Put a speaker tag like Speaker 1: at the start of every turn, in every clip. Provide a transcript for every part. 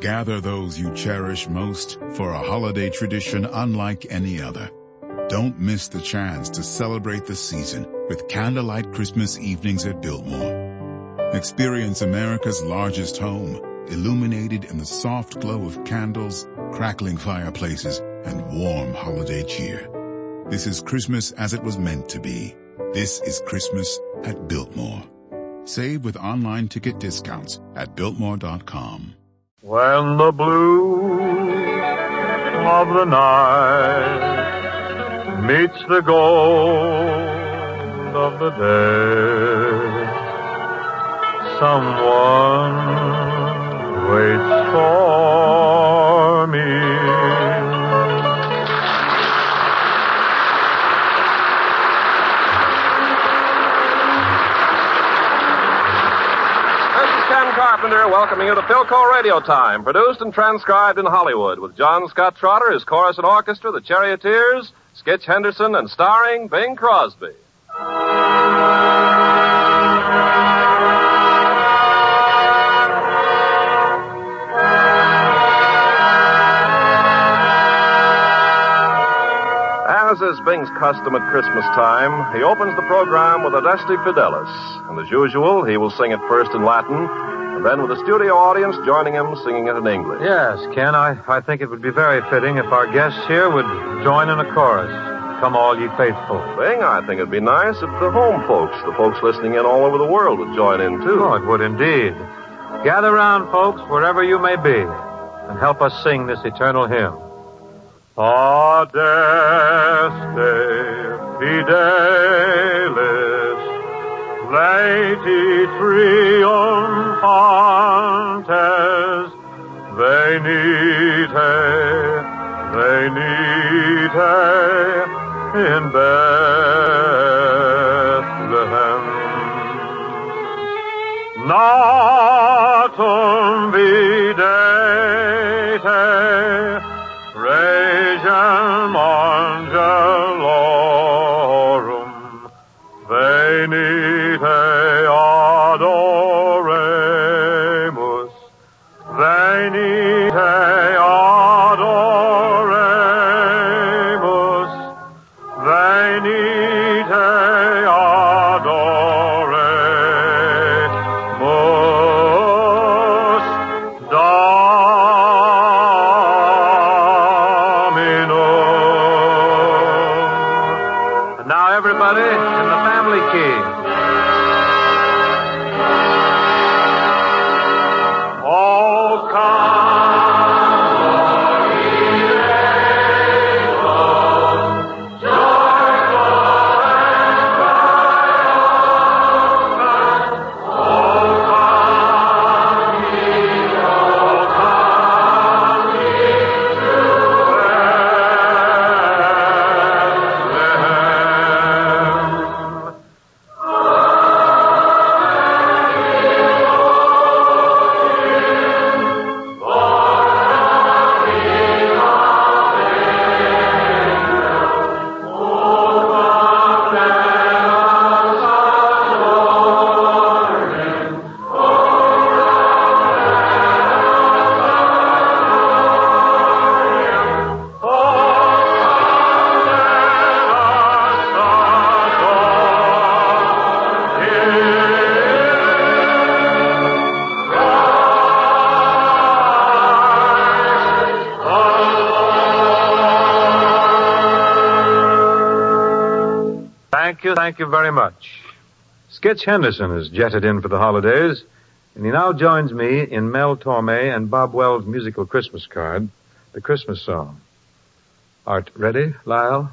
Speaker 1: Gather those you cherish most for a holiday tradition unlike any other. Don't miss the chance to celebrate the season with candlelight Christmas evenings at Biltmore. Experience America's largest home, illuminated in the soft glow of candles, crackling fireplaces, and warm holiday cheer. This is Christmas as it was meant to be. This is Christmas at Biltmore. Save with online ticket discounts at Biltmore.com.
Speaker 2: When the blue of the night meets the gold of the day, someone waits for me.
Speaker 3: Welcoming you to Philco Radio Time, produced and transcribed in Hollywood with John Scott Trotter, his chorus and orchestra, the Charioteers, Skitch Henderson, and starring Bing Crosby. As is Bing's custom at Christmas time, he opens the program with Adeste Fideles. And as usual, he will sing it first in Latin, and then with the studio audience joining him singing it in English.
Speaker 4: Yes, Ken, I, I think it would be very fitting if our guests here would join in a chorus. Come all ye faithful.
Speaker 3: Bing, I think it'd be nice if the home folks, the folks listening in all over the world, would join in too.
Speaker 4: Oh, it would indeed. Gather round, folks, wherever you may be, and help us sing this eternal hymn.
Speaker 2: Adeste fideles, leti triumphantes, venite, venite in Bethlehem. Natum videte,
Speaker 4: you, thank you very much. Skitch Henderson has jetted in for the holidays, and he now joins me in Mel Torme and Bob Wells' musical Christmas card, the Christmas song. Art ready, Lyle?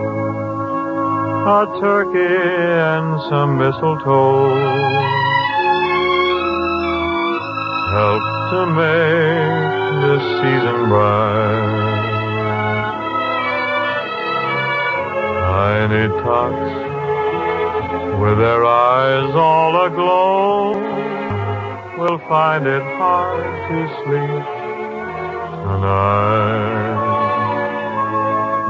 Speaker 2: a turkey and some mistletoe help to make this season bright. Tiny tots with their eyes all aglow will find it hard to sleep tonight.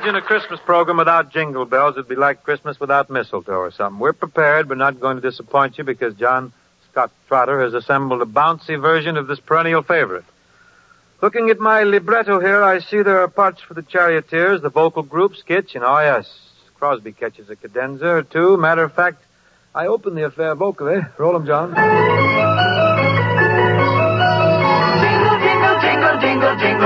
Speaker 5: imagine a Christmas program without jingle bells. It'd be like Christmas without mistletoe or something. We're prepared, We're not going to disappoint you because John Scott Trotter has assembled a bouncy version of this perennial favorite. Looking at my libretto here, I see there are parts for the charioteers, the vocal group, Skitch, and oh yes, Crosby catches a cadenza or two. Matter of fact, I open the affair vocally. Roll 'em, John.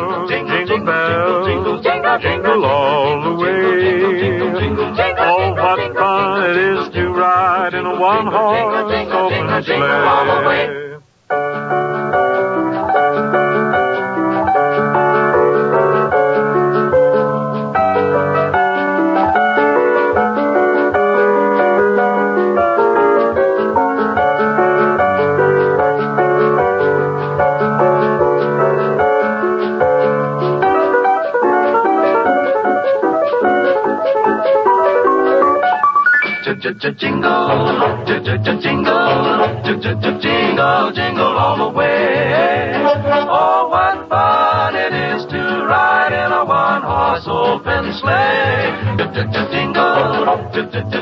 Speaker 2: bells, jingle bells, jingle all the way. Oh, what fun it is to ride in a one-horse open sleigh.
Speaker 5: Jingle, oh, jingle, jingle, jingle all the way. Oh, what fun it is to ride in a one-horse open sleigh. Jingle,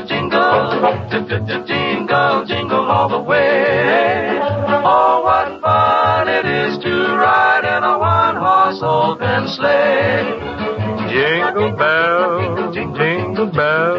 Speaker 5: jingle, jingle, jingle all the way. Oh, what fun it is to ride in a one-horse open sleigh.
Speaker 2: Jingle bells, jingle bells,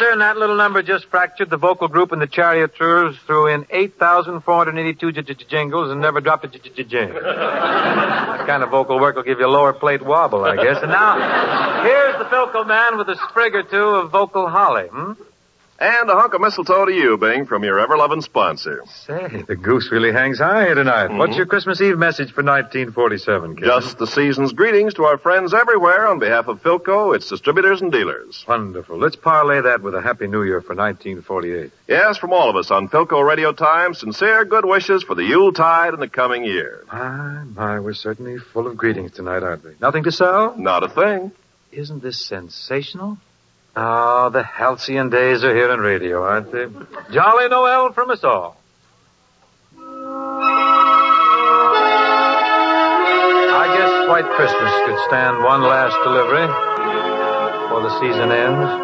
Speaker 6: And that little number just fractured the vocal group and the charioteers threw in 8,482 j- j- jingles and never dropped a j- j- jingle. that kind of vocal work will give you a lower plate wobble, I guess. And now, here's the Philco man with a sprig or two of vocal holly, hmm?
Speaker 3: And a hunk of mistletoe to you, Bing, from your ever-loving sponsor.
Speaker 6: Say, the goose really hangs high here tonight. Mm-hmm. What's your Christmas Eve message for 1947, kid?
Speaker 3: Just the season's greetings to our friends everywhere on behalf of Philco, its distributors and dealers.
Speaker 6: Wonderful. Let's parlay that with a Happy New Year for 1948.
Speaker 3: Yes, from all of us on Philco Radio Time, sincere good wishes for the Yuletide and the coming year.
Speaker 6: My, my, we're certainly full of greetings tonight, aren't we? Nothing to sell?
Speaker 3: Not a thing.
Speaker 6: Isn't this sensational? Oh, the halcyon days are here in radio, aren't they? Jolly Noel from us all. I guess White Christmas could stand one last delivery before the season ends.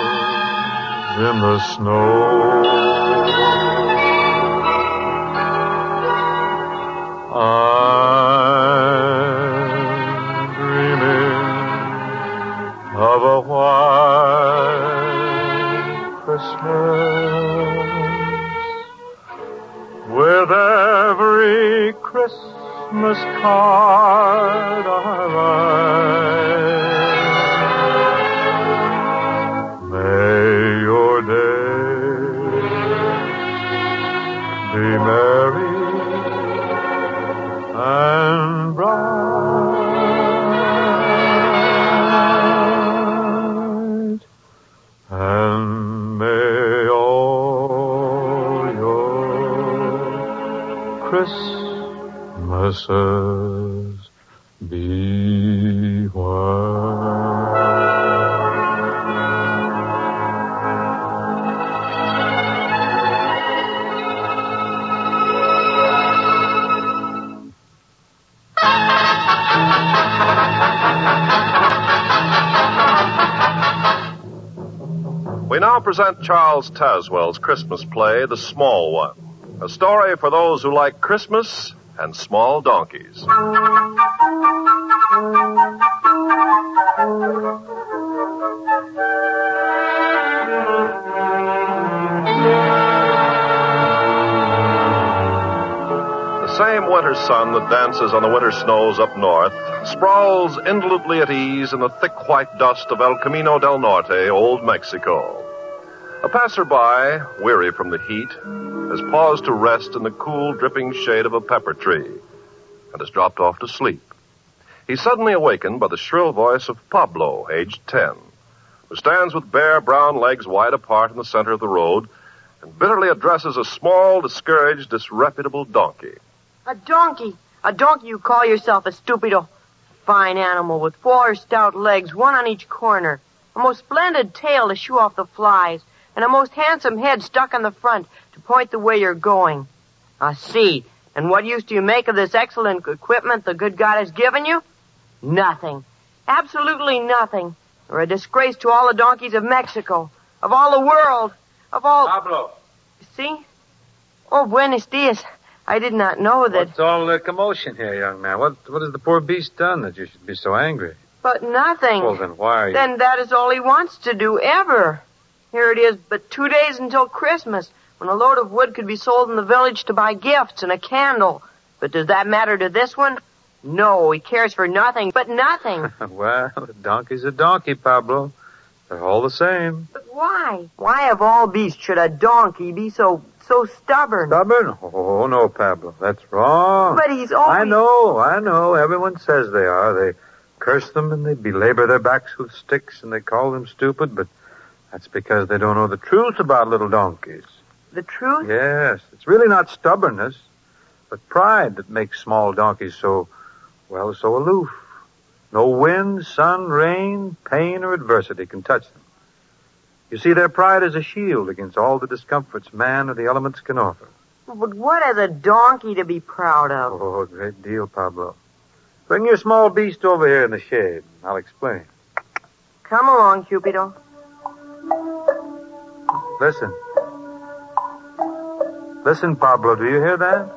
Speaker 2: in the snow. I'm dreaming of a white Christmas with every Christmas card
Speaker 3: present Charles Tazewell's Christmas play, The Small One. A story for those who like Christmas and small donkeys. The same winter sun that dances on the winter snows up north sprawls indolently at ease in the thick white dust of El Camino del Norte, Old Mexico. A passerby, weary from the heat, has paused to rest in the cool, dripping shade of a pepper tree and has dropped off to sleep. He's suddenly awakened by the shrill voice of Pablo, aged ten, who stands with bare brown legs wide apart in the center of the road and bitterly addresses a small, discouraged, disreputable donkey.
Speaker 7: A donkey.
Speaker 8: A donkey you call yourself a stupido. Fine animal with four stout legs, one on each corner. A most splendid tail to shoo off the flies. And a most handsome head stuck in the front to point the way you're going. I see. And what use do you make of this excellent equipment the good God has given you? Nothing. Absolutely nothing. You're a disgrace to all the donkeys of Mexico, of all the world, of all.
Speaker 2: Pablo,
Speaker 8: See? Oh, buenos dias. I did not know that.
Speaker 2: what's all the commotion here, young man? What what has the poor beast done that you should be so angry?
Speaker 8: But nothing.
Speaker 2: Well, then why are you?
Speaker 8: Then that is all he wants to do ever. Here it is, but two days until Christmas, when a load of wood could be sold in the village to buy gifts and a candle. But does that matter to this one? No, he cares for nothing, but nothing.
Speaker 2: well, a donkey's a donkey, Pablo. They're all the same.
Speaker 8: but why? Why of all beasts should a donkey be so, so stubborn?
Speaker 2: Stubborn? Oh, no, Pablo. That's wrong.
Speaker 8: But he's always...
Speaker 2: I know, I know. Everyone says they are. They curse them and they belabor their backs with sticks and they call them stupid, but that's because they don't know the truth about little donkeys.
Speaker 8: The truth?
Speaker 2: Yes, it's really not stubbornness, but pride that makes small donkeys so, well, so aloof. No wind, sun, rain, pain, or adversity can touch them. You see, their pride is a shield against all the discomforts man or the elements can offer.
Speaker 8: But what has a donkey to be proud of?
Speaker 2: Oh, a great deal, Pablo. Bring your small beast over here in the shade. I'll explain.
Speaker 8: Come along, Cupido.
Speaker 2: Listen. Listen, Pablo, do you hear that?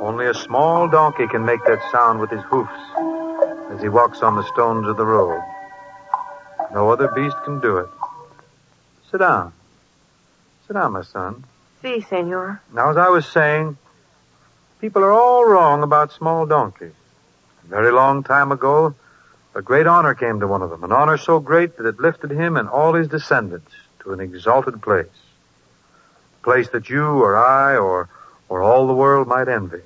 Speaker 2: Only a small donkey can make that sound with his hoofs as he walks on the stones of the road. No other beast can do it. Sit down. Sit down, my son.
Speaker 8: Si, senor.
Speaker 2: Now, as I was saying, people are all wrong about small donkeys. A very long time ago, a great honor came to one of them, an honor so great that it lifted him and all his descendants to an exalted place. A place that you or I or, or all the world might envy.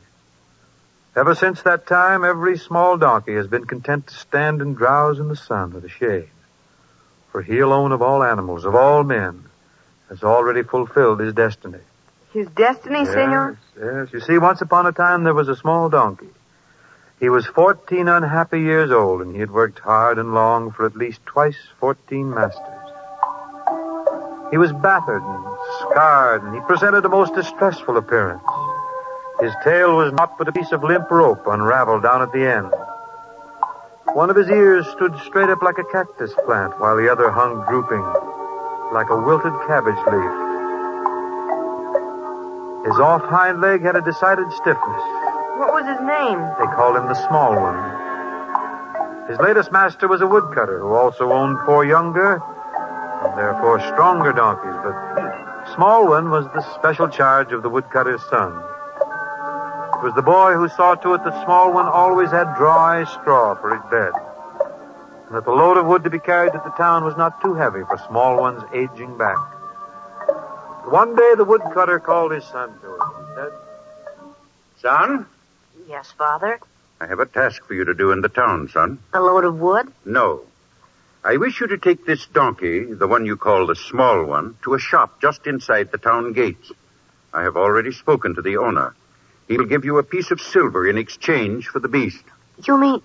Speaker 2: Ever since that time, every small donkey has been content to stand and drowse in the sun or the shade. For he alone of all animals, of all men, has already fulfilled his destiny.
Speaker 8: His destiny, senor?
Speaker 2: Yes, yes. You see, once upon a time there was a small donkey. He was fourteen unhappy years old, and he had worked hard and long for at least twice fourteen masters. He was battered and scarred, and he presented a most distressful appearance. His tail was naught but a piece of limp rope unraveled down at the end. One of his ears stood straight up like a cactus plant, while the other hung drooping like a wilted cabbage leaf. His off hind leg had a decided stiffness.
Speaker 8: What was his name?
Speaker 2: They called him the small one. His latest master was a woodcutter who also owned four younger and therefore stronger donkeys, but Small One was the special charge of the woodcutter's son. It was the boy who saw to it that Small One always had dry straw for his bed, and that the load of wood to be carried to the town was not too heavy for Small One's aging back. One day the woodcutter called his son to him. and said,
Speaker 9: Son,
Speaker 8: Yes, father.
Speaker 9: I have a task for you to do in the town, son.
Speaker 8: A load of wood?
Speaker 9: No. I wish you to take this donkey, the one you call the small one, to a shop just inside the town gates. I have already spoken to the owner. He will give you a piece of silver in exchange for the beast.
Speaker 8: You mean...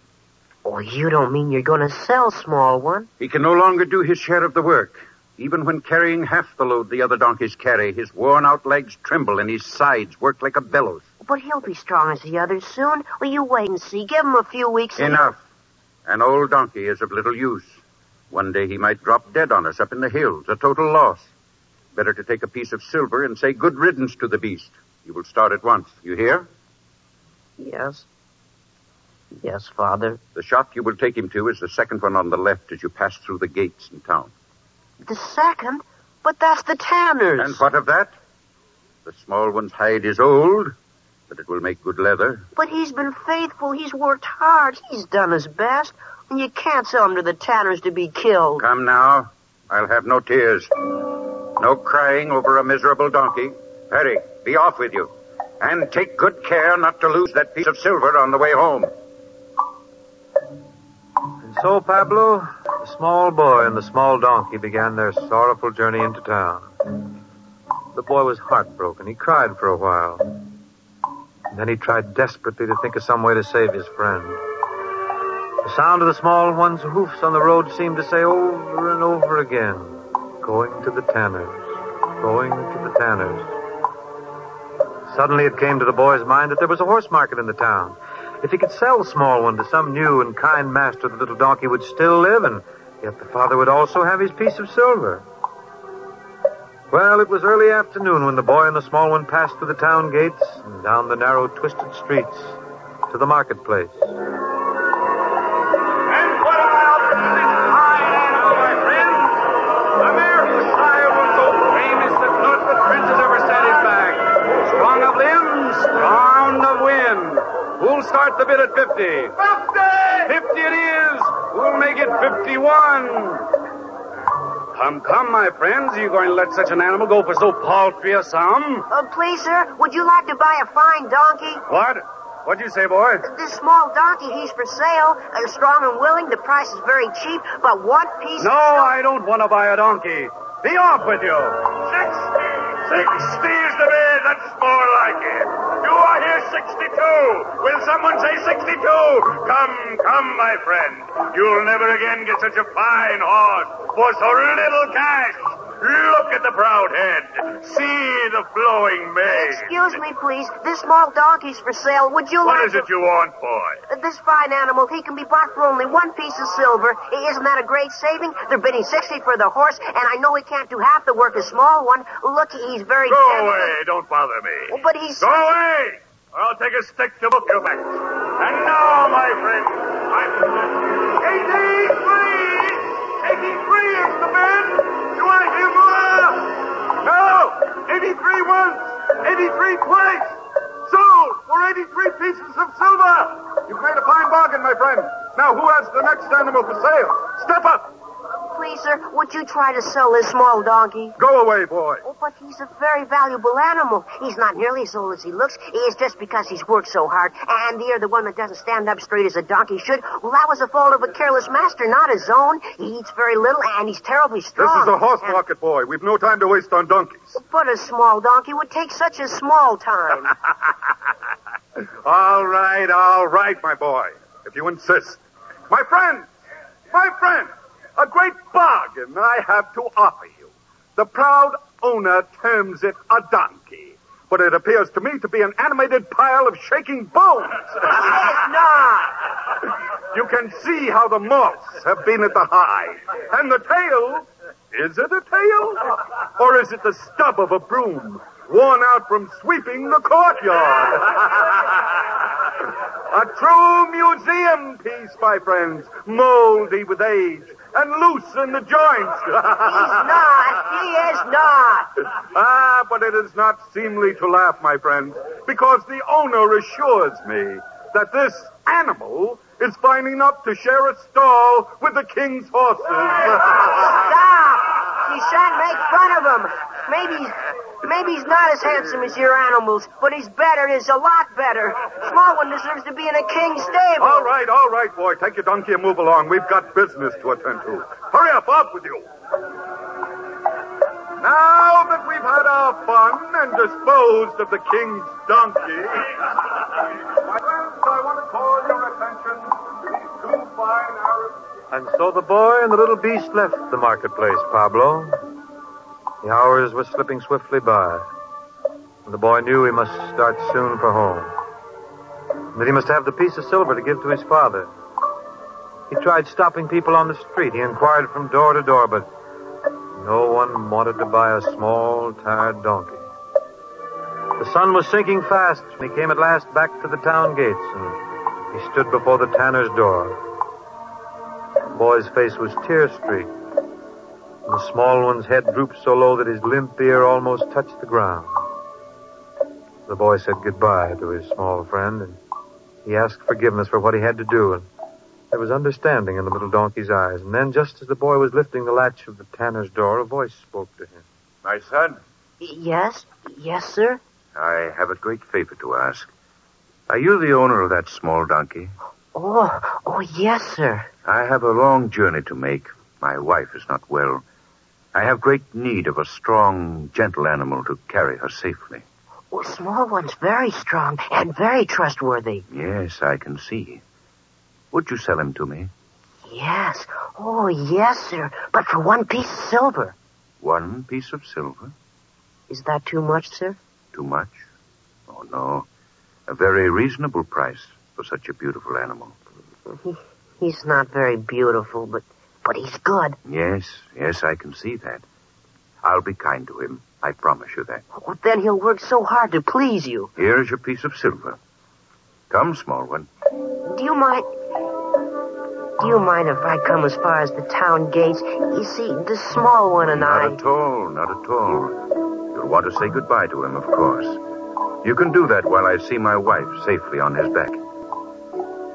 Speaker 8: Oh, you don't mean you're going to sell small one?
Speaker 9: He can no longer do his share of the work. Even when carrying half the load the other donkeys carry, his worn out legs tremble and his sides work like a bellows.
Speaker 8: But he'll be strong as the others soon. Will you wait and see? Give him a few weeks. and-
Speaker 9: Enough. An old donkey is of little use. One day he might drop dead on us up in the hills, a total loss. Better to take a piece of silver and say good riddance to the beast. You will start at once. You hear?
Speaker 8: Yes. Yes, father.
Speaker 9: The shop you will take him to is the second one on the left as you pass through the gates in town.
Speaker 8: The second? But that's the Tanners.
Speaker 9: And what of that? The small one's hide is old, but it will make good leather.
Speaker 8: But he's been faithful. He's worked hard. He's done his best. And you can't sell him to the Tanners to be killed.
Speaker 9: Come now. I'll have no tears. No crying over a miserable donkey. Hurry, be off with you. And take good care not to lose that piece of silver on the way home.
Speaker 2: And so, Pablo, the small boy and the small donkey began their sorrowful journey into town. The boy was heartbroken. He cried for a while. And then he tried desperately to think of some way to save his friend. The sound of the small one's hoofs on the road seemed to say over and over again, going to the Tanners, going to the Tanners. Suddenly it came to the boy's mind that there was a horse market in the town. If he could sell small one to some new and kind master, the little donkey would still live, and yet the father would also have his piece of silver. Well, it was early afternoon when the boy and the small one passed through the town gates and down the narrow, twisted streets to the marketplace.
Speaker 10: And what about this fine animal, my friends? The mare whose was so famous that not the prince has ever set. Strong of limbs, strong of wind. Who'll start the bid at 50? 50! 50 it is! Who'll make it 51? Come, come, my friends. Are you going to let such an animal go for so paltry a sum?
Speaker 8: Uh, please, sir, would you like to buy a fine donkey?
Speaker 10: What? What'd you say, boy?
Speaker 8: This small donkey, he's for sale. I'm strong and willing. The price is very cheap, but one piece.
Speaker 10: No, I don't want to buy a donkey. Be off with you. Sixty. Sixty is the bid. That's more like it. You 62! Will someone say 62? Come, come, my friend. You'll never again get such a fine horse for so little cash. Look at the proud head. See the flowing mane.
Speaker 8: Excuse me, please. This small donkey's for sale. Would you
Speaker 10: What
Speaker 8: like What
Speaker 10: is to... it you want, boy?
Speaker 8: This fine animal, he can be bought for only one piece of silver. Isn't that a great saving? They're bidding 60 for the horse, and I know he can't do half the work a small one. Look, he's very...
Speaker 10: Go away. Don't bother me.
Speaker 8: But he's...
Speaker 10: Go away! Or I'll take a stick to book you back. And now, my friend, I'm... 83! 83 is the bid! Do I hear more? No! 83 once! 83 twice! Sold for 83 pieces of silver! You've made a fine bargain, my friend. Now, who has the next animal for sale? Step up!
Speaker 8: Please, sir, would you try to sell this small donkey?
Speaker 10: Go away, boy.
Speaker 8: Oh, but he's a very valuable animal. He's not nearly as old as he looks. It's just because he's worked so hard. And you're the one that doesn't stand up straight as a donkey should. Well, that was the fault of a careless master, not his own. He eats very little, and he's terribly strong.
Speaker 10: This is a horse
Speaker 8: And-
Speaker 10: market, boy. We've no time to waste on donkeys.
Speaker 8: Oh, but a small donkey would take such a small time.
Speaker 10: all right, all right, my boy. If you insist. My friend, my friend, a great bargain I have to offer you. The proud owner terms it a donkey, but it appears to me to be an animated pile of shaking bones.
Speaker 8: it's not.
Speaker 10: You can see how the moths have been at the hide. And the tail, is it a tail? Or is it the stub of a broom worn out from sweeping the courtyard? a true museum piece, my friends, moldy with age and loosen the joints.
Speaker 8: He's not. He is not.
Speaker 10: Ah, but it is not seemly to laugh, my friends, because the owner assures me that this animal is fine enough to share a stall with the king's horses.
Speaker 8: Stop. You shan't make fun of him. Maybe he's, maybe he's not as handsome as your animals, but he's better. He's a lot better. Small one deserves to be in a king's stable.
Speaker 10: all right, all right, boy. Take your donkey and move along. We've got business to attend to. Hurry up, off with you. Now that we've had our fun and disposed of the king's donkey, my friends, I want to call your attention to these two fine Arabs.
Speaker 2: And so the boy and the little beast left the marketplace, Pablo. The hours were slipping swiftly by. And the boy knew he must start soon for home. That he must have the piece of silver to give to his father. He tried stopping people on the street. He inquired from door to door, but no one wanted to buy a small, tired donkey. The sun was sinking fast when he came at last back to the town gates, and he stood before the tanner's door. The boy's face was tear streaked. And the small one's head drooped so low that his limp ear almost touched the ground. The boy said goodbye to his small friend, and he asked forgiveness for what he had to do, and there was understanding in the little donkey's eyes. And then, just as the boy was lifting the latch of the tanner's door, a voice spoke to him.
Speaker 9: My son,
Speaker 8: Yes? Yes, sir?
Speaker 9: I have a great favor to ask. Are you the owner of that small donkey?
Speaker 8: Oh, oh, yes, sir.
Speaker 9: I have a long journey to make. My wife is not well. I have great need of a strong, gentle animal to carry her safely.
Speaker 8: Well, small one's very strong and very trustworthy.
Speaker 9: Yes, I can see. Would you sell him to me?
Speaker 8: Yes. Oh, yes, sir. But for one piece of silver.
Speaker 9: One piece of silver?
Speaker 8: Is that too much, sir?
Speaker 9: Too much? Oh, no. A very reasonable price for such a beautiful animal.
Speaker 8: He, he's not very beautiful, but but he's good.
Speaker 9: Yes, yes, I can see that. I'll be kind to him. I promise you that.
Speaker 8: Well, then he'll work so hard to please you.
Speaker 9: Here's your piece of silver. Come, small one.
Speaker 8: Do you mind? Do you mind if I come as far as the town gates? You see, the small one and
Speaker 9: Not
Speaker 8: I.
Speaker 9: Not at all, not at all. You'll want to say goodbye to him, of course. You can do that while I see my wife safely on his back.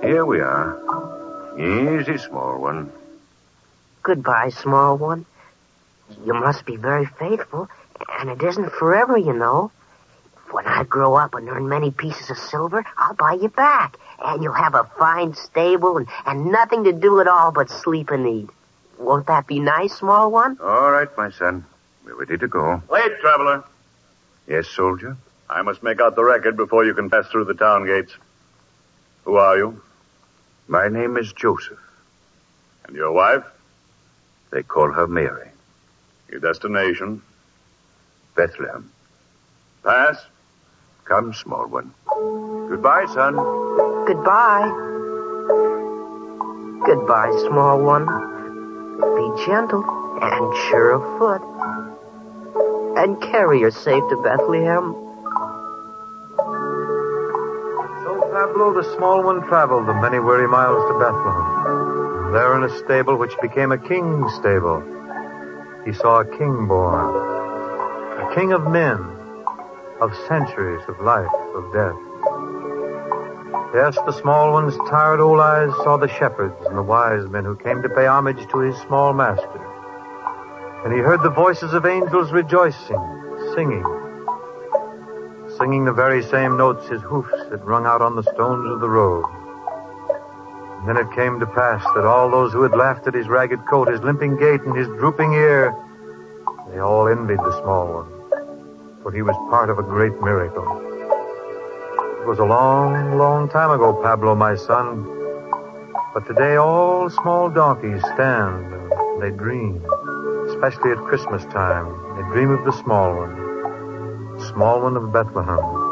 Speaker 9: Here we are. Easy, small one.
Speaker 8: Goodbye, small one. You must be very faithful, and it isn't forever, you know. When I grow up and earn many pieces of silver, I'll buy you back, and you'll have a fine stable and, and nothing to do at all but sleep and eat. Won't that be nice, small one?
Speaker 9: All right, my son. We're ready to go.
Speaker 11: Wait, traveler.
Speaker 9: Yes, soldier?
Speaker 11: I must make out the record before you can pass through the town gates. Who are you?
Speaker 9: My name is Joseph.
Speaker 11: And your wife?
Speaker 9: They call her Mary.
Speaker 11: Your destination?
Speaker 9: Bethlehem.
Speaker 11: Pass?
Speaker 9: Come, small one. Goodbye, son.
Speaker 8: Goodbye. Goodbye, small one. Be gentle and sure of foot. And carry her safe to Bethlehem.
Speaker 2: So Pablo the small one traveled the many weary miles to Bethlehem. There in a stable which became a king's stable, he saw a king born. A king of men, of centuries of life, of death. Yes, the small one's tired old eyes saw the shepherds and the wise men who came to pay homage to his small master. And he heard the voices of angels rejoicing, singing, singing the very same notes his hoofs had rung out on the stones of the road. Then it came to pass that all those who had laughed at his ragged coat, his limping gait, and his drooping ear, they all envied the small one, for he was part of a great miracle. It was a long, long time ago, Pablo, my son, but today all small donkeys stand and they dream, especially at Christmas time. They dream of the small one, small one of Bethlehem.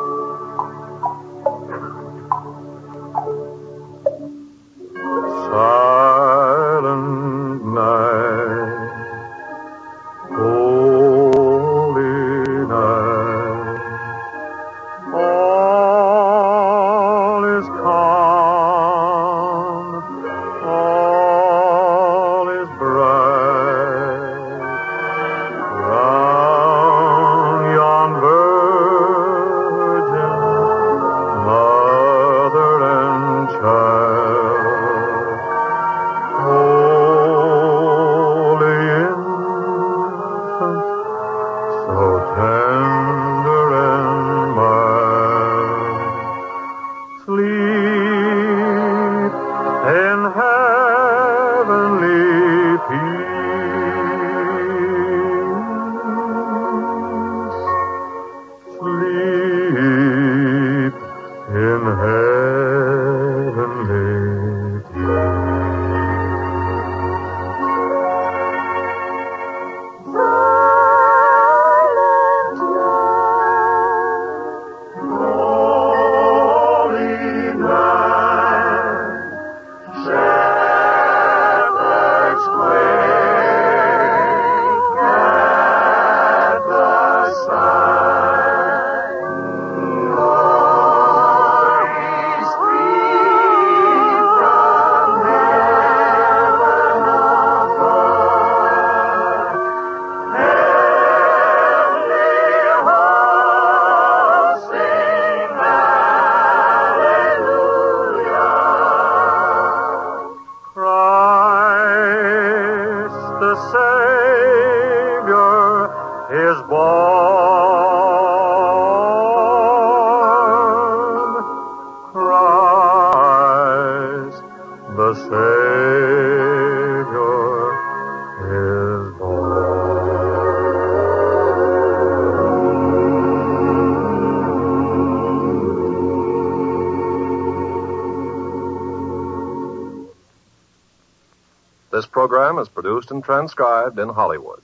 Speaker 2: return. Is
Speaker 3: produced and transcribed in Hollywood.